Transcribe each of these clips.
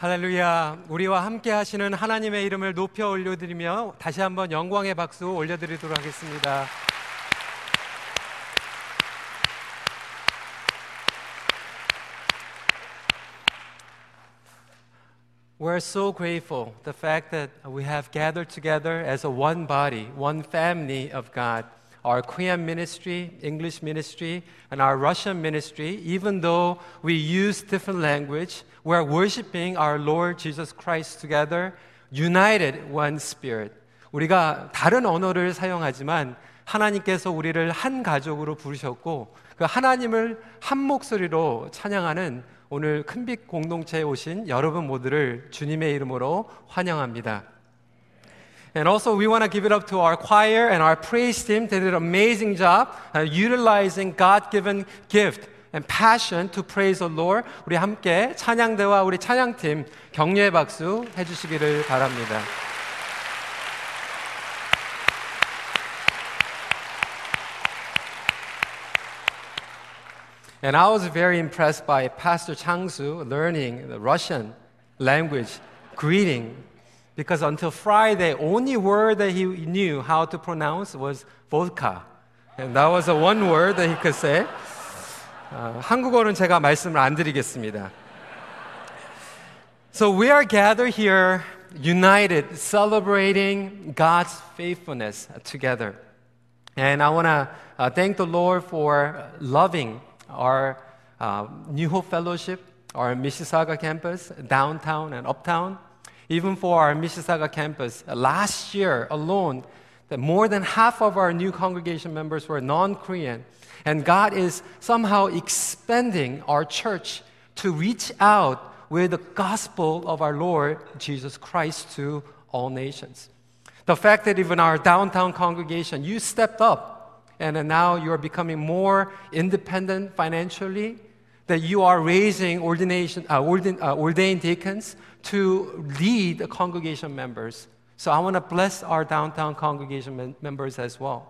할렐루야. 우리와 함께 하시는 하나님의 이름을 높여 올려드리며 다시 한번 영광의 박수 올려드리도록 하겠습니다. We're so grateful the fact that we have gathered together as a one body, one family of God. Our Korean ministry, English ministry, and our Russian ministry, even though we use different language, we're worshiping our Lord Jesus Christ together, united one spirit. 우리가 다른 언어를 사용하지만 하나님께서 우리를 한 가족으로 부르셨고 그 하나님을 한 목소리로 찬양하는 오늘 큰빛 공동체에 오신 여러분 모두를 주님의 이름으로 환영합니다. And also, we want to give it up to our choir and our praise team. They did an amazing job uh, utilizing God given gift and passion to praise the Lord. 우리 함께 찬양대와 우리 찬양팀 격려의 박수 해주시기를 바랍니다. And I was very impressed by Pastor Changsu learning the Russian language greeting because until Friday, only word that he knew how to pronounce was vodka. And that was the one word that he could say. 어, 한국어는 제가 말씀을 안 드리겠습니다. So we are gathered here, united, celebrating God's faithfulness together. And I want to uh, thank the Lord for loving our uh, New Hope Fellowship, our Mississauga campus, downtown and uptown. Even for our Mississauga campus, uh, last year alone, that more than half of our new congregation members were non-Korean. And God is somehow expanding our church to reach out with the gospel of our Lord Jesus Christ to all nations. The fact that even our downtown congregation, you stepped up and now you're becoming more independent financially, that you are raising ordination, uh, uh, ordained deacons to lead the congregation members. So I want to bless our downtown congregation members as well.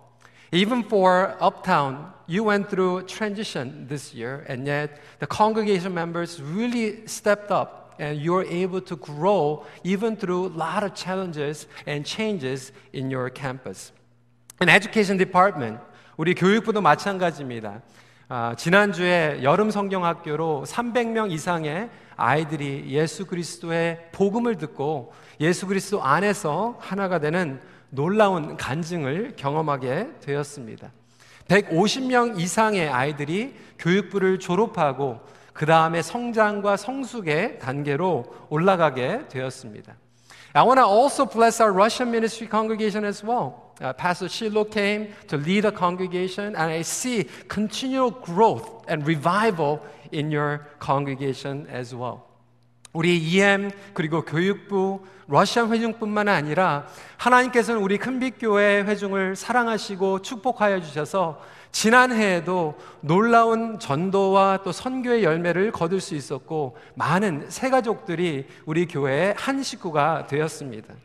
Even for Uptown, you went through transition this year, and yet the congregation members really stepped up, and you're able to grow even through a lot of challenges and changes in your campus. In education department, 우리 교육부도 마찬가지입니다. 아, 지난주에 여름 성경학교로 300명 이상의 아이들이 예수 그리스도의 복음을 듣고 예수 그리스도 안에서 하나가 되는 놀라운 간증을 경험하게 되었습니다. 150명 이상의 아이들이 교육부를 졸업하고 그 다음에 성장과 성숙의 단계로 올라가게 되었습니다. I want to also bless our Russian ministry congregation as well. Uh, Pastor Shilo came to lead a congregation, and I see continual growth and revival in your congregation as well. 우리 EM 그리고 교육부 러시안 회중뿐만 아니라 하나님께서는 우리 큰빛교회 회중을 사랑하시고 축복하여 주셔서 지난해에도 놀라운 전도와 또 선교의 열매를 거둘 수 있었고 많은 새 가족들이 우리 교회의 한 식구가 되었습니다.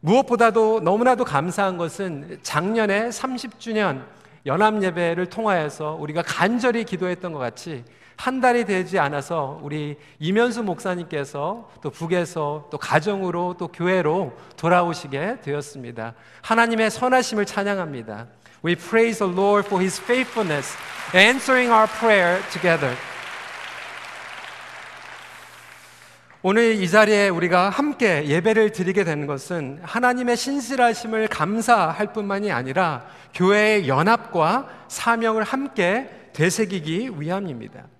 무엇보다도 너무나도 감사한 것은 작년에 30주년 연합 예배를 통하여서 우리가 간절히 기도했던 것 같이 한 달이 되지 않아서 우리 이면수 목사님께서 또 북에서 또 가정으로 또 교회로 돌아오시게 되었습니다. 하나님의 선하심을 찬양합니다. We praise the Lord for his faithfulness, answering our prayer together. 오늘 이 자리에 우리가 함께 예배를 드리게 되는 것은 하나님의 신실하심을 감사할 뿐만이 아니라 교회의 연합과 사명을 함께 되새기기 위함입니다.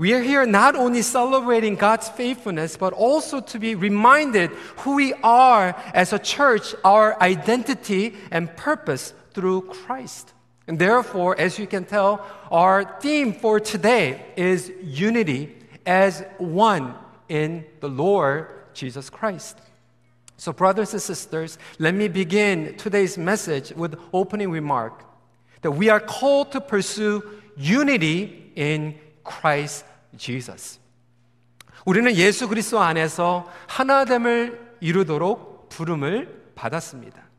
We are here not only celebrating God's faithfulness, but also to be reminded who we are as a church, our identity and purpose through Christ. And therefore, as you can tell, our theme for today is unity as one in the Lord Jesus Christ. So, brothers and sisters, let me begin today's message with opening remark that we are called to pursue unity in Christ Jesus. 우리는 예수 그리스도 안에서 하나됨을 이루도록 부름을 받았습니다.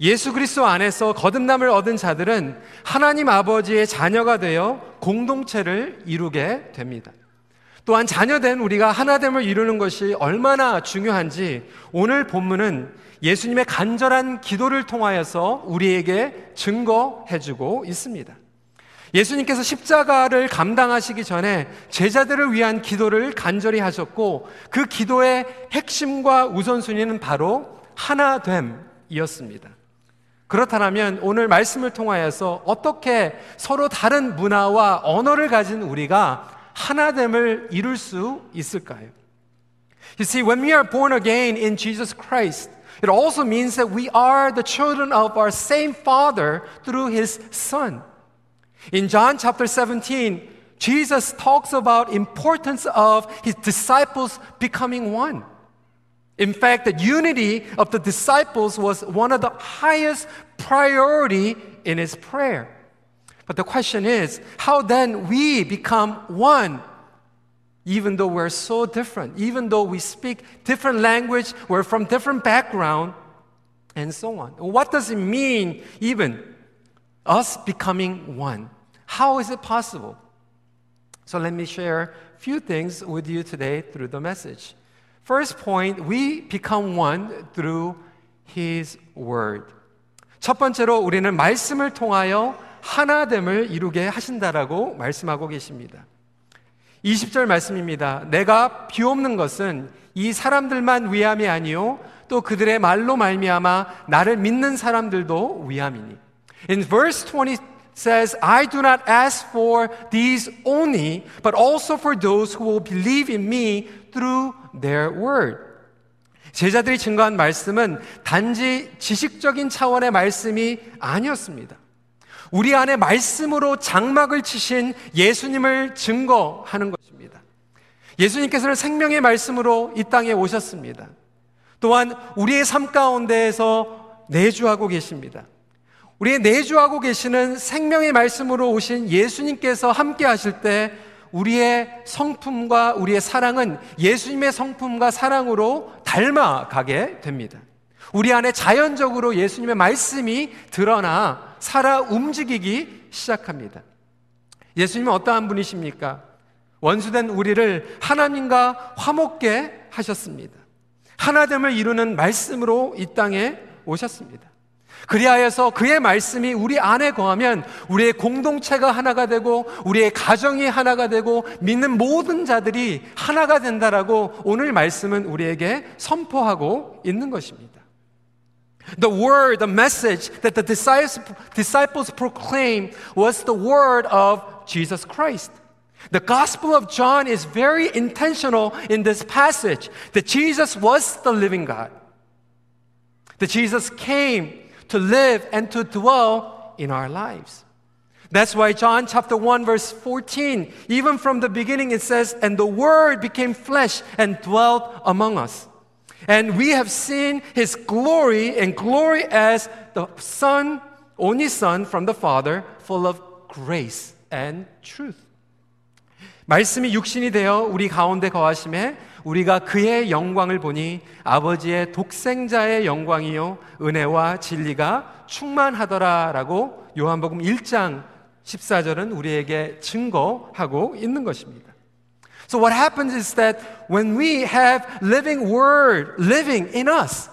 예수 그리스도 안에서 거듭남을 얻은 자들은 하나님 아버지의 자녀가 되어 공동체를 이루게 됩니다. 또한 자녀된 우리가 하나됨을 이루는 것이 얼마나 중요한지 오늘 본문은 예수님의 간절한 기도를 통하여서 우리에게 증거해주고 있습니다. 예수님께서 십자가를 감당하시기 전에 제자들을 위한 기도를 간절히 하셨고 그 기도의 핵심과 우선순위는 바로 하나됨이었습니다. 그렇다면 오늘 말씀을 통하여서 어떻게 서로 다른 문화와 언어를 가진 우리가 하나됨을 이룰 수 있을까요? You see, when we are born again in Jesus Christ, it also means that we are the children of our same Father through His Son. In John chapter 17, Jesus talks about importance of His disciples becoming one. In fact, the unity of the disciples was one of the highest priority in his prayer. But the question is, how then we become one? Even though we're so different, even though we speak different language, we're from different background, and so on. What does it mean, even us becoming one? How is it possible? So let me share a few things with you today through the message. First point, we become one through His Word. 첫 번째로 우리는 말씀을 통하여 하나됨을 이루게 하신다라고 말씀하고 계십니다. 20절 말씀입니다. 내가 비옵는 것은 이 사람들만 위함이 아니요 또 그들의 말로 말미암아 나를 믿는 사람들도 위함이니. In verse 20 says, I do not ask for these only, but also for those who will believe in me through their word. 제자들이 증거한 말씀은 단지 지식적인 차원의 말씀이 아니었습니다. 우리 안에 말씀으로 장막을 치신 예수님을 증거하는 것입니다. 예수님께서는 생명의 말씀으로 이 땅에 오셨습니다. 또한 우리의 삶 가운데에서 내주하고 계십니다. 우리의 내주하고 계시는 생명의 말씀으로 오신 예수님께서 함께 하실 때 우리의 성품과 우리의 사랑은 예수님의 성품과 사랑으로 닮아가게 됩니다. 우리 안에 자연적으로 예수님의 말씀이 드러나 살아 움직이기 시작합니다. 예수님은 어떠한 분이십니까? 원수된 우리를 하나님과 화목게 하셨습니다. 하나됨을 이루는 말씀으로 이 땅에 오셨습니다. 그리하여서 그의 말씀이 우리 안에 거하면 우리의 공동체가 하나가 되고 우리의 가정이 하나가 되고 믿는 모든 자들이 하나가 된다라고 오늘 말씀은 우리에게 선포하고 있는 것입니다. The word, the message that the disciples proclaimed was the word of Jesus Christ. The Gospel of John is very intentional in this passage that Jesus was the living God. That Jesus came to live and to dwell in our lives. That's why John chapter 1 verse 14, even from the beginning it says, and the word became flesh and dwelt among us. And we have seen his glory and glory as the son, only son from the father, full of grace and truth. 말씀이 육신이 되어 우리 가운데 거하심에 우리가 그의 영광을 보니 아버지의 독생자의 영광이요 은혜와 진리가 충만하더라라고 요한복음 1장 14절은 우리에게 증거하고 있는 것입니다. So what happens is that when we have living word living in us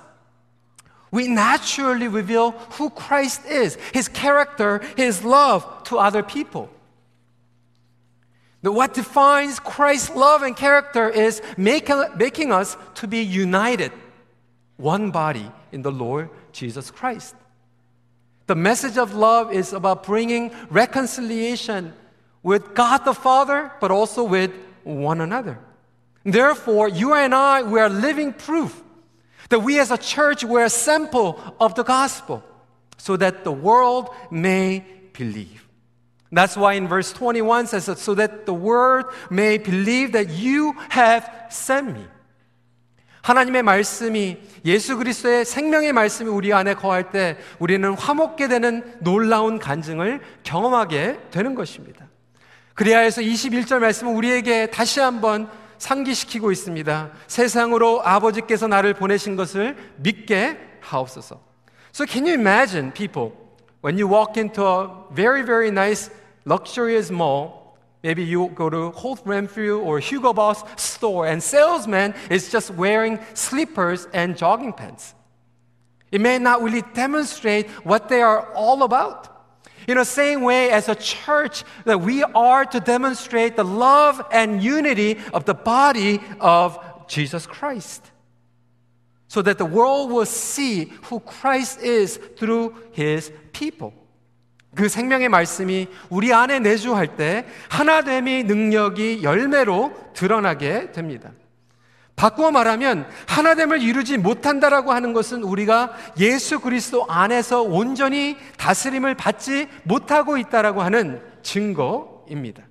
we naturally reveal who Christ is, his character, his love to other people. But what defines Christ's love and character is making, making us to be united, one body in the Lord Jesus Christ. The message of love is about bringing reconciliation with God the Father, but also with one another. Therefore, you and I, we are living proof that we as a church, we're a sample of the gospel so that the world may believe. That's why in verse 21 says, so that the world may believe that you have sent me. 하나님의 말씀이 예수 그리스도의 생명의 말씀이 우리 안에 거할 때 우리는 화목게 되는 놀라운 간증을 경험하게 되는 것입니다. 그래야 해서 21절 말씀은 우리에게 다시 한번 상기시키고 있습니다. 세상으로 아버지께서 나를 보내신 것을 믿게 하옵소서. So can you imagine people when you walk into a very very nice luxurious mall, Maybe you go to Holt Renfrew or Hugo Boss store and salesman is just wearing slippers and jogging pants. It may not really demonstrate what they are all about. In the same way as a church that we are to demonstrate the love and unity of the body of Jesus Christ. So that the world will see who Christ is through his people. 그 생명의 말씀이 우리 안에 내주할 때 하나됨의 능력이 열매로 드러나게 됩니다. 바꾸어 말하면 하나됨을 이루지 못한다라고 하는 것은 우리가 예수 그리스도 안에서 온전히 다스림을 받지 못하고 있다라고 하는 증거입니다.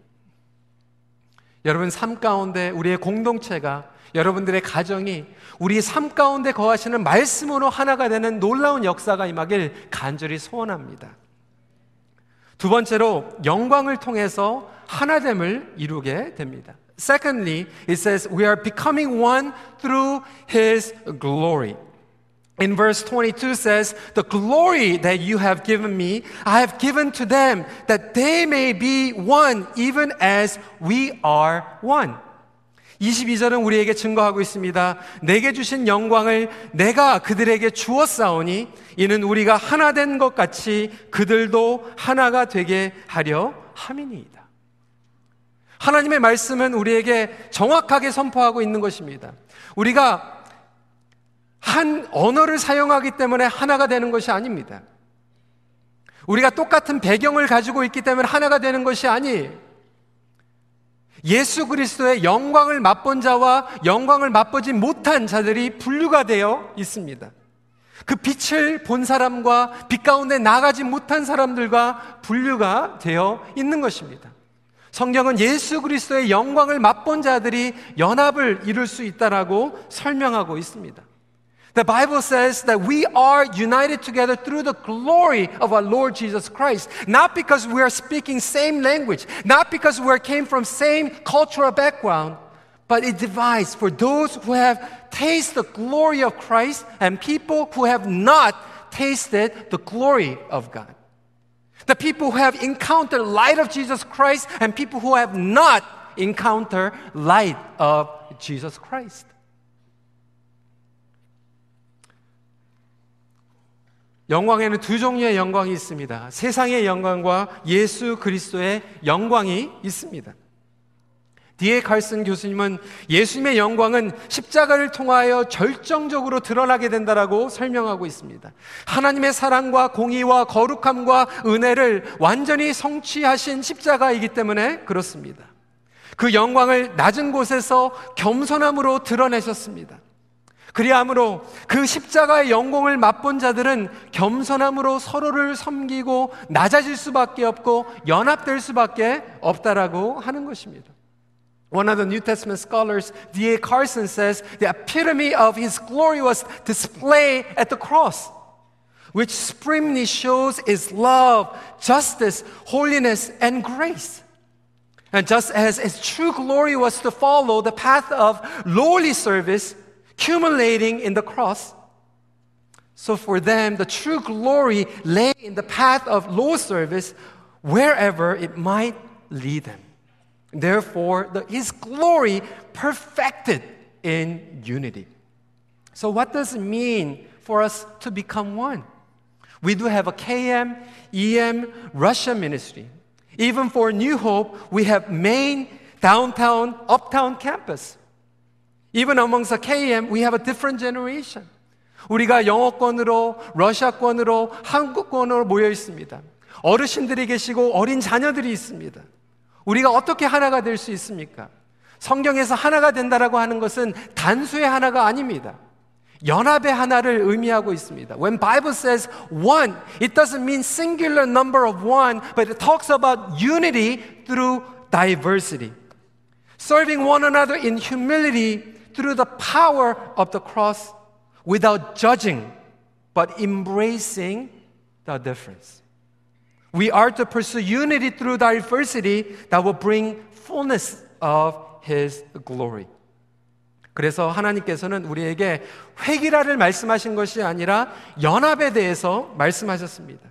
여러분 삶 가운데 우리의 공동체가 여러분들의 가정이 우리 삶 가운데 거하시는 말씀으로 하나가 되는 놀라운 역사가 임하길 간절히 소원합니다. 두 번째로 영광을 통해서 하나됨을 이루게 됩니다. Secondly, it says we are becoming one through his glory. In verse 22 says, The glory that you have given me, I have given to them, that they may be one, even as we are one. 22절은 우리에게 증거하고 있습니다. 내게 주신 영광을 내가 그들에게 주었사오니 이는 우리가 하나 된 것 같이 그들도 하나가 되게 하려 함이니이다. 하나님의 말씀은 우리에게 정확하게 선포하고 있는 것입니다. 우리가 한 언어를 사용하기 때문에 하나가 되는 것이 아닙니다. 우리가 똑같은 배경을 가지고 있기 때문에 하나가 되는 것이 아니에요. 예수 그리스도의 영광을 맛본 자와 영광을 맛보지 못한 자들이 분류가 되어 있습니다. 그 빛을 본 사람과 빛 가운데 나가지 못한 사람들과 분류가 되어 있는 것입니다. 성경은 예수 그리스도의 영광을 맛본 자들이 연합을 이룰 수 있다라고 설명하고 있습니다. The Bible says that we are united together through the glory of our Lord Jesus Christ. Not because we are speaking same language, not because we came from same cultural background, but it divides for those who have tasted the glory of Christ and people who have not tasted the glory of God. The people who have encountered light of Jesus Christ and people who have not encountered light of Jesus Christ. 영광에는 두 종류의 영광이 있습니다. 세상의 영광과 예수 그리스도의 영광이 있습니다. 디에 칼슨 교수님은 예수님의 영광은 십자가를 통하여 절정적으로 드러나게 된다라고 설명하고 있습니다. 하나님의 사랑과 공의와 거룩함과 은혜를 완전히 성취하신 십자가이기 때문에 그렇습니다. 그 영광을 낮은 곳에서 겸손함으로 드러내셨습니다. 그리함으로 그 십자가의 영광을 맛본 자들은 겸손함으로 서로를 섬기고 낮아질 수밖에 없고 연합될 수밖에 없다라고 하는 것입니다. One of the New Testament scholars, D.A. Carson, says the epitome of his glory was displayed at the cross, which supremely shows his love, justice, holiness, and grace. And just as his true glory was to follow the path of lowly service, accumulating in the cross. So for them, the true glory lay in the path of low service wherever it might lead them. Therefore, the, his glory perfected in unity. So, what does it mean for us to become one? We do have a KM, EM, Russia ministry. Even for New Hope, we have main, downtown, uptown campus. Even amongst the KM, we have a different generation. 우리가 영어권으로, 러시아권으로, 한국권으로 모여 있습니다. 어르신들이 계시고 어린 자녀들이 있습니다. 우리가 어떻게 하나가 될 수 있습니까? 성경에서 하나가 된다라고 하는 것은 단수의 하나가 아닙니다. 연합의 하나를 의미하고 있습니다. When Bible says one, it doesn't mean singular number of one, but it talks about unity through diversity. Serving one another in humility through the power of the cross without judging, but embracing the difference. We are to pursue unity through diversity that will bring fullness of His glory. 그래서 하나님께서는 우리에게 회기라를 말씀하신 것이 아니라 연합에 대해서 말씀하셨습니다.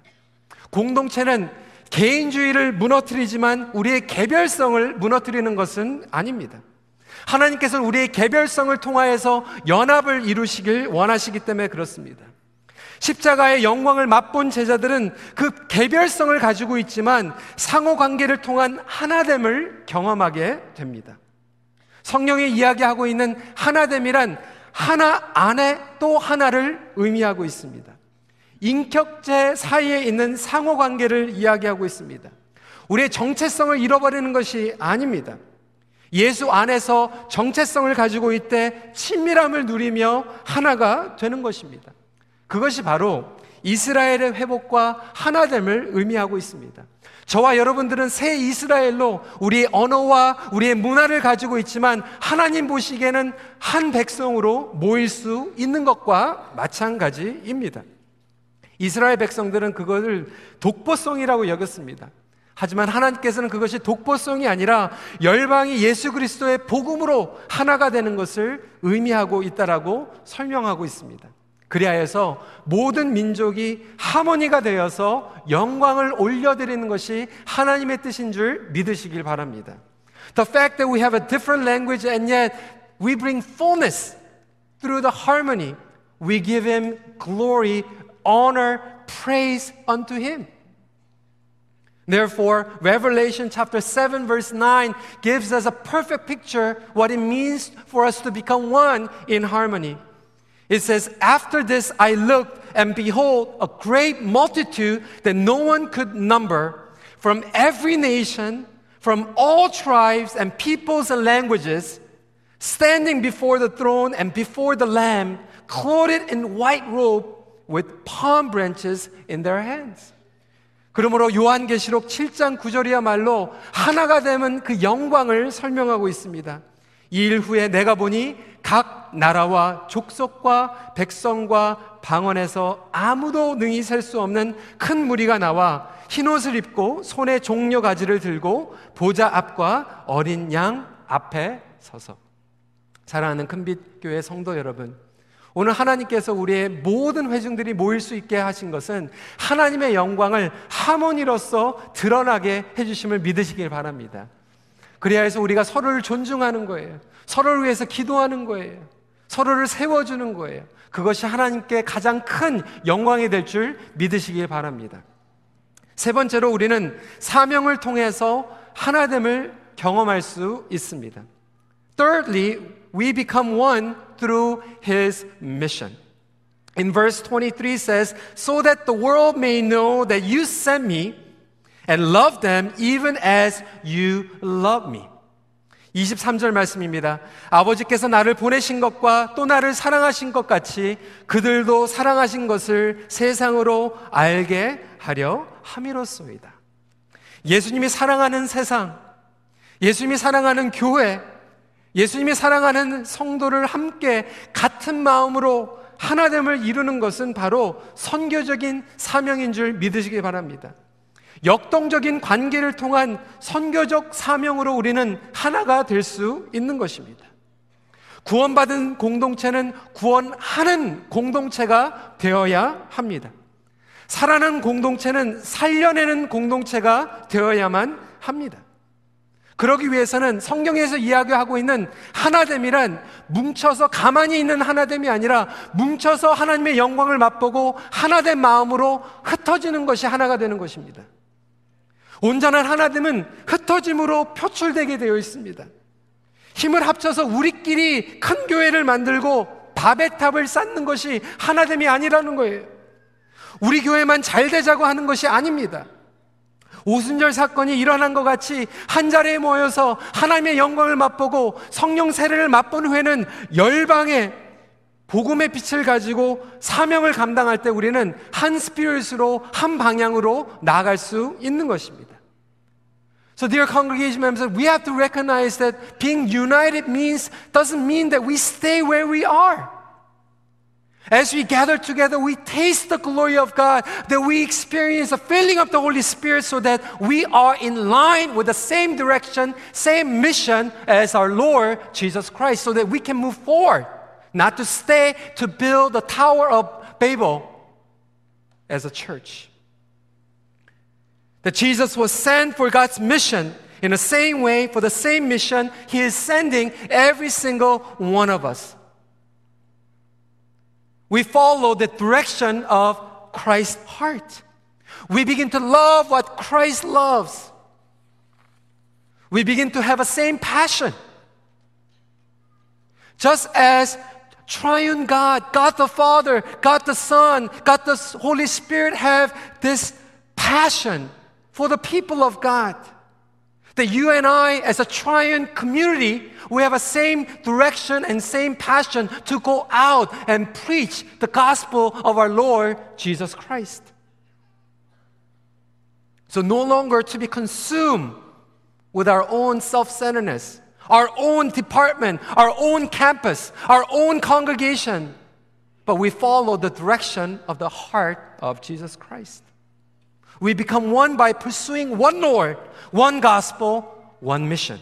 공동체는 개인주의를 무너뜨리지만 우리의 개별성을 무너뜨리는 것은 아닙니다. 하나님께서는 우리의 개별성을 통하여서 연합을 이루시길 원하시기 때문에 그렇습니다. 십자가의 영광을 맛본 제자들은 그 개별성을 가지고 있지만 상호 관계를 통한 하나됨을 경험하게 됩니다. 성령이 이야기하고 있는 하나됨이란 하나 안에 또 하나를 의미하고 있습니다. 인격체 사이에 있는 상호 관계를 이야기하고 있습니다. 우리의 정체성을 잃어버리는 것이 아닙니다. 예수 안에서 정체성을 가지고 있대 친밀함을 누리며 하나가 되는 것입니다. 그것이 바로 이스라엘의 회복과 하나됨을 의미하고 있습니다. 저와 여러분들은 새 이스라엘로 우리의 언어와 우리의 문화를 가지고 있지만 하나님 보시기에는 한 백성으로 모일 수 있는 것과 마찬가지입니다. 이스라엘 백성들은 그것을 독보성이라고 여겼습니다. 하지만 하나님께서는 그것이 독보성이 아니라 열방이 예수 그리스도의 복음으로 하나가 되는 것을 의미하고 있다라고 설명하고 있습니다. 그리하여서 모든 민족이 하모니가 되어서 영광을 올려드리는 것이 하나님의 뜻인 줄 믿으시길 바랍니다. The fact that we have a different language and yet we bring fullness through the harmony, we give him glory, honor, praise unto him. Therefore, Revelation chapter 7 verse 9 gives us a perfect picture what it means for us to become one in harmony. It says, After this I looked, and behold, a great multitude that no one could number from every nation, from all tribes and peoples and languages, standing before the throne and before the Lamb, clothed in white robe with palm branches in their hands. 그러므로 요한계시록 7장 9절이야말로 하나가 되면 그 영광을 설명하고 있습니다. 이 일 후에 내가 보니 각 나라와 족속과 백성과 방언에서 아무도 능히 셀 수 없는 큰 무리가 나와 흰 옷을 입고 손에 종려 가지를 들고 보좌 앞과 어린 양 앞에 서서 사랑하는 큰빛 교회 성도 여러분 오늘 하나님께서 우리의 모든 회중들이 모일 수 있게 하신 것은 하나님의 영광을 하모니로서 드러나게 해주심을 믿으시길 바랍니다. 그래야 해서 우리가 서로를 존중하는 거예요. 서로를 위해서 기도하는 거예요. 서로를 세워주는 거예요. 그것이 하나님께 가장 큰 영광이 될 줄 믿으시길 바랍니다. 세 번째로 우리는 사명을 통해서 하나됨을 경험할 수 있습니다. Thirdly, we become one through his mission. In verse 23 says, So that the world may know that you sent me and love them even as you love me. 23절 말씀입니다. 아버지께서 나를 보내신 것과 또 나를 사랑하신 것 같이 그들도 사랑하신 것을 세상으로 알게 하려 함이로소이다. 예수님이 사랑하는 세상, 예수님이 사랑하는 교회, 예수님이 사랑하는 성도를 함께 같은 마음으로 하나됨을 이루는 것은 바로 선교적인 사명인 줄 믿으시기 바랍니다. 역동적인 관계를 통한 선교적 사명으로 우리는 하나가 될 수 있는 것입니다. 구원받은 공동체는 구원하는 공동체가 되어야 합니다. 살아난 공동체는 살려내는 공동체가 되어야만 합니다. 그러기 위해서는 성경에서 이야기하고 있는 하나됨이란 뭉쳐서 가만히 있는 하나됨이 아니라 뭉쳐서 하나님의 영광을 맛보고 하나된 마음으로 흩어지는 것이 하나가 되는 것입니다. 온전한 하나됨은 흩어짐으로 표출되게 되어 있습니다. 힘을 합쳐서 우리끼리 큰 교회를 만들고 밥의 탑을 쌓는 것이 하나됨이 아니라는 거예요. 우리 교회만 잘 되자고 하는 것이 아닙니다. 오순절 사건이 일어난 것 같이 한 자리에 모여서 하나님의 영광을 맛보고 성령 세례를 맛본 후에는 열방의 복음의 빛을 가지고 사명을 감당할 때 우리는 한 스피릿으로 한 방향으로 나아갈 수 있는 것입니다. So, dear congregation members, we have to recognize that being united means doesn't mean that we stay where we are. As we gather together, we taste the glory of God, that we experience a filling of the Holy Spirit so that we are in line with the same direction, same mission as our Lord Jesus Christ, so that we can move forward, not to stay to build the Tower of Babel as a church. That Jesus was sent for God's mission. In the same way, for the same mission, He is sending every single one of us. We follow the direction of Christ's heart. We begin to love what Christ loves. We begin to have a same passion. Just as triune God, God the Father, God the Son, God the Holy Spirit have this passion for the people of God. That you and I, as a triune community, we have a same direction and same passion to go out and preach the gospel of our Lord Jesus Christ. So, no longer to be consumed with our own self centeredness, our own department, our own campus, our own congregation, but we follow the direction of the heart of Jesus Christ. We become one by pursuing one Lord, one gospel, one mission.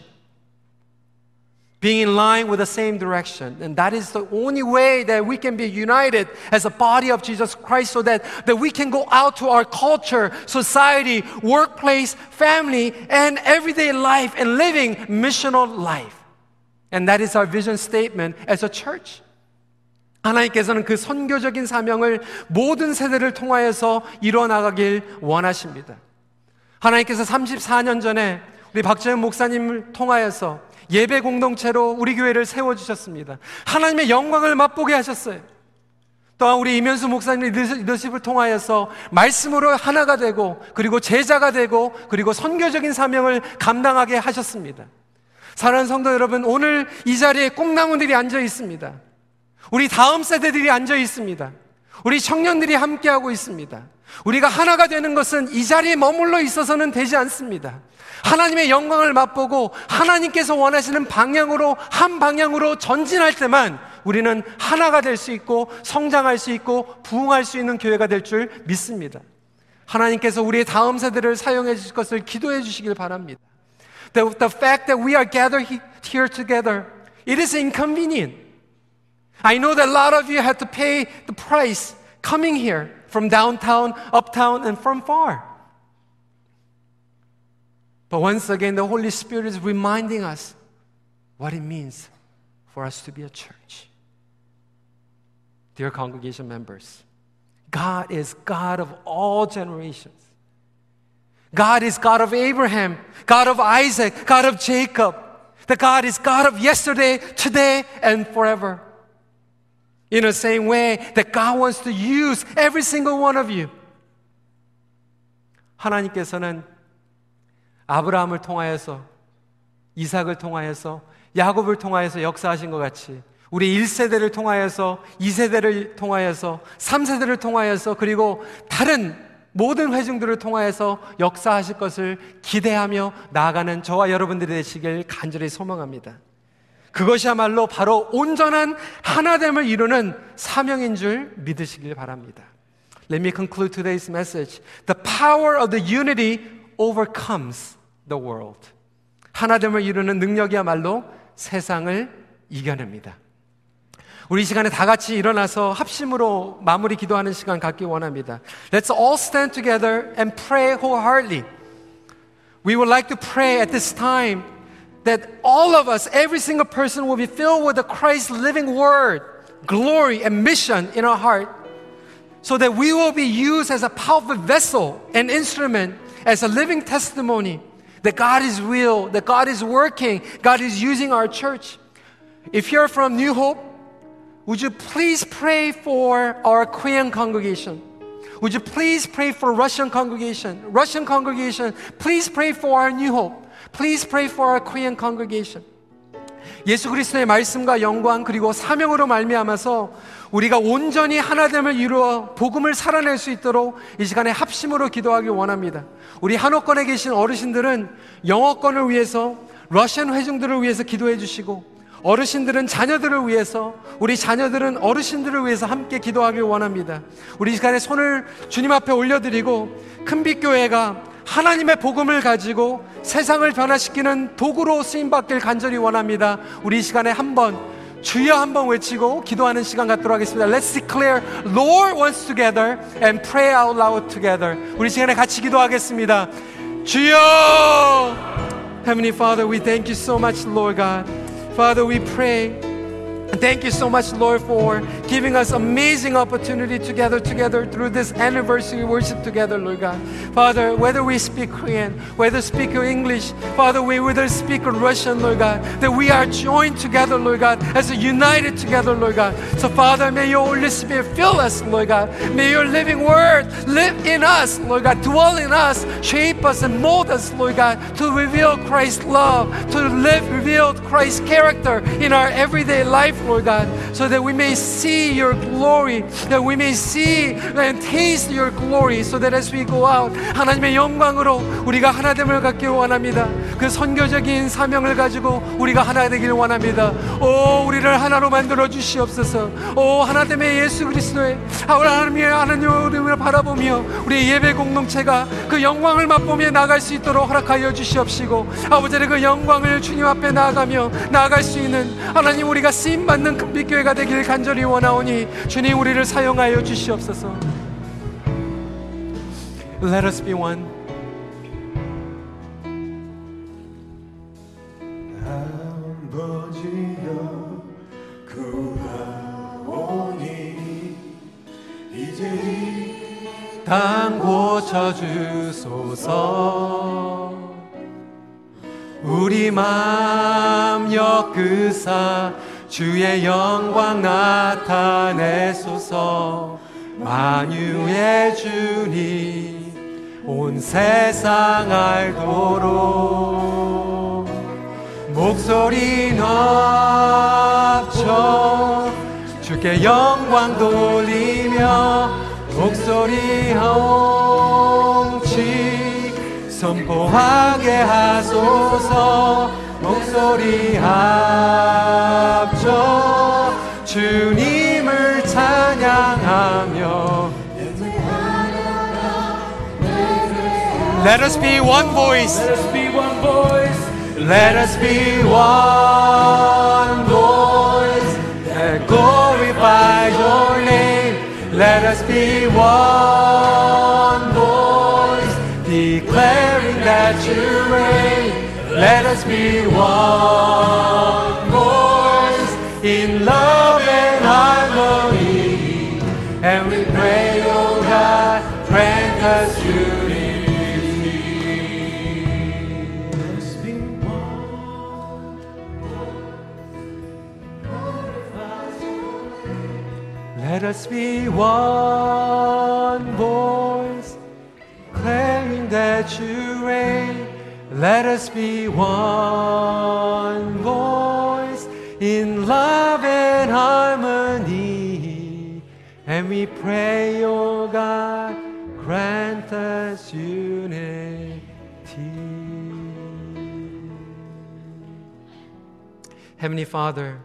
Being in line with the same direction. And that is the only way that we can be united as a body of Jesus Christ so that, that we can go out to our culture, society, workplace, family, and everyday life and living missional life. And that is our vision statement as a church. 하나님께서는 그 선교적인 사명을 모든 세대를 통하여서 이뤄나가길 원하십니다. 하나님께서 34년 전에 우리 박재현 목사님을 통하여서 예배 공동체로 우리 교회를 세워주셨습니다. 하나님의 영광을 맛보게 하셨어요. 또한 우리 이면수 목사님 리더십을 통하여서 말씀으로 하나가 되고 그리고 제자가 되고 그리고 선교적인 사명을 감당하게 하셨습니다. 사랑하는 성도 여러분, 오늘 이 자리에 꿈나무들이 앉아 있습니다. 우리 다음 세대들이 앉아 있습니다. 우리 청년들이 함께하고 있습니다. 우리가 하나가 되는 것은 이 자리에 머물러 있어서는 되지 않습니다. 하나님의 영광을 맛보고 하나님께서 원하시는 방향으로 한 방향으로 전진할 때만 우리는 하나가 될 수 있고 성장할 수 있고 부흥할 수 있는 교회가 될 줄 믿습니다. 하나님께서 우리의 다음 세대를 사용해 주실 것을 기도해 주시길 바랍니다. The, the fact that we are gathered here together, it is inconvenient. I know that a lot of you had to pay the price coming here from downtown, uptown, and from far. But once again, the Holy Spirit is reminding us what it means for us to be a church. Dear congregation members, God is God of all generations. God is God of Abraham, God of Isaac, God of Jacob. The God is God of yesterday, today, and forever. In the same way that God wants to use every single one of you. 하나님께서는 아브라함을 통하여서 이삭을 통하여서 야곱을 통하여서 역사하신 것 같이 우리 1세대를 통하여서 2세대를 통하여서 3세대를 통하여서 그리고 다른 모든 회중들을 통하여서 역사하실 것을 기대하며 나아가는 저와 여러분들이 되시길 간절히 소망합니다. 그것이야말로 바로 온전한 하나됨을 이루는 사명인 줄 믿으시길 바랍니다. Let me conclude today's message. The power of the unity overcomes the world. 하나됨을 이루는 능력이야말로 세상을 이겨냅니다. 우리 시간에 다 같이 일어나서 합심으로 마무리 기도하는 시간 갖기 원합니다. Let's all stand together and pray wholeheartedly. We would like to pray at this time that all of us, every single person, will be filled with the Christ living word, glory, and mission in our heart, so that we will be used as a powerful vessel and instrument, as a living testimony that God is real, that God is working, God is using our church. If you're from New Hope, would you please pray for our Korean congregation? Would you please pray for Russian congregation? Russian congregation, please pray for our New Hope. Please pray for our Korean congregation. 예수 그리스도의 말씀과 영광 그리고 사명으로 말미암아서 우리가 온전히 하나됨을 이루어 복음을 살아낼 수 있도록 이 시간에 합심으로 기도하기 원합니다. 우리 한옥권에 계신 어르신들은 영어권을 위해서 러시안 회중들을 위해서 기도해 주시고 어르신들은 자녀들을 위해서 우리 자녀들은 어르신들을 위해서 함께 기도하길 원합니다. 우리 시간에 손을 주님 앞에 올려드리고 큰빛교회가 하나님의 복음을 가지고 세상을 변화시키는 도구로 쓰임 받길 간절히 원합니다. 우리 시간에 한번 주여 한번 외치고 기도하는 시간 갖도록 하겠습니다. Let's declare Lord once together and pray out loud together. 우리 시간에 같이 기도하겠습니다. 주여! Heavenly Father, we thank you so much, Lord God. Father, we pray. Thank you so much, Lord, for giving us amazing opportunity together, together through this anniversary worship together, Lord God. Father, whether we speak Korean, whether speak English, Father, we whether speak Russian, Lord God, that we are joined together, Lord God, as a united together, Lord God. So, Father, may your Holy Spirit fill us, Lord God. May your living word live in us, Lord God, dwell in us, shape us and mold us, Lord God, to reveal Christ's love, to live, reveal Christ's character in our everyday life, Lord God, so that we may see your glory, that we may see and taste your glory, so that as we go out, 하나님의 영광으로 우리가 하나됨을 갖기 원합니다. 그 선교적인 사명을 가지고 우리가 하나 되기를 원합니다. 오, 우리를 하나로 만들어 주시옵소서. 오, 하나됨의 예수 그리스도의 하나님의 하나님을 바라보며 우리 예배 공동체가 그 영광을 맛보며 나갈 수 있도록 허락하여 주시옵시고 아버지의 그 영광을 주님 앞에 나아가며 나아갈 수 있는 하나님 우리가 쓰임 받는 금빛교회가 되기를 간절히 원하오니 주님 우리를 사용하여 주시옵소서. Let us be one. 땅 고쳐 주소서 우리 마음 엮으사 주의 영광 나타내소서. 만유의 주님 온 세상 알도록. 목소리 합쳐 주께 영광 돌리며 목소리 홍치 선포하게 하소서. 목 소리 합쳐 주님을 찬양하며 Let us be one voice. Let us be one voice Let us be one voice and glorify your name. Let us be one Let us be one voice in love and harmony. And we pray, oh God, grant us unity. Let us be one voice, claiming that you. Let us be one voice in love and harmony. And we pray, oh God, grant us unity. Heavenly Father,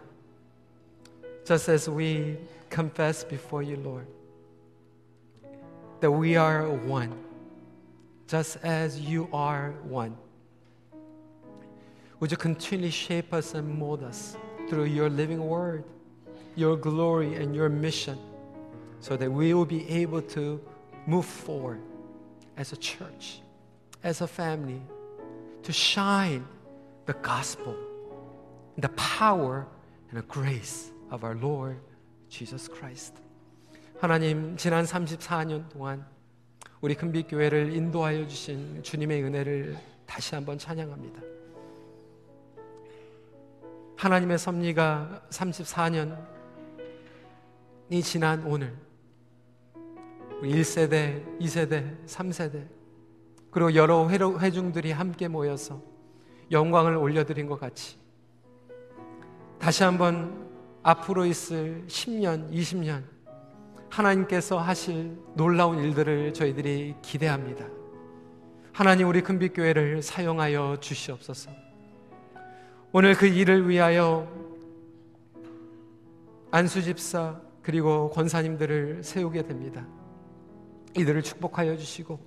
just as we confess before you, Lord, that we are one, just as you are one. Would you continually shape us and mold us through your living word, your glory, and your mission, so that we will be able to move forward as a church, as a family, to shine the gospel, the power, and the grace of our Lord Jesus Christ. 하나님, 지난 34년 동안 우리 금빛교회를 인도하여 주신 주님의 은혜를 다시 한번 찬양합니다. 하나님의 섭리가 34년이 지난 오늘 우리 1세대, 2세대, 3세대 그리고 여러 회중들이 함께 모여서 영광을 올려드린 것 같이 다시 한번 앞으로 있을 10년, 20년 하나님께서 하실 놀라운 일들을 저희들이 기대합니다. 하나님 우리 금빛교회를 사용하여 주시옵소서. 오늘 그 일을 위하여 안수 집사 그리고 권사님들을 세우게 됩니다. 이들을 축복하여 주시고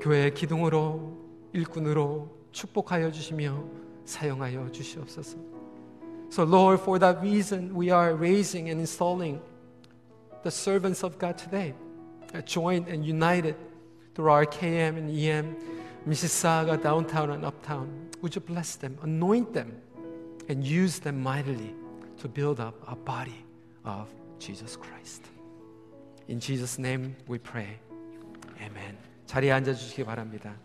교회의 기둥으로 일꾼으로 축복하여 주시며 사용하여 주시옵소서. So, Lord, for that reason, we are raising and installing the servants of God today, uh, joined and united through our KM and EM, Mississauga, downtown and uptown. Would you bless them, anoint them, and use them mightily to build up a body of Jesus Christ. In Jesus' name we pray. Amen. 자리에 앉아 주시기 바랍니다.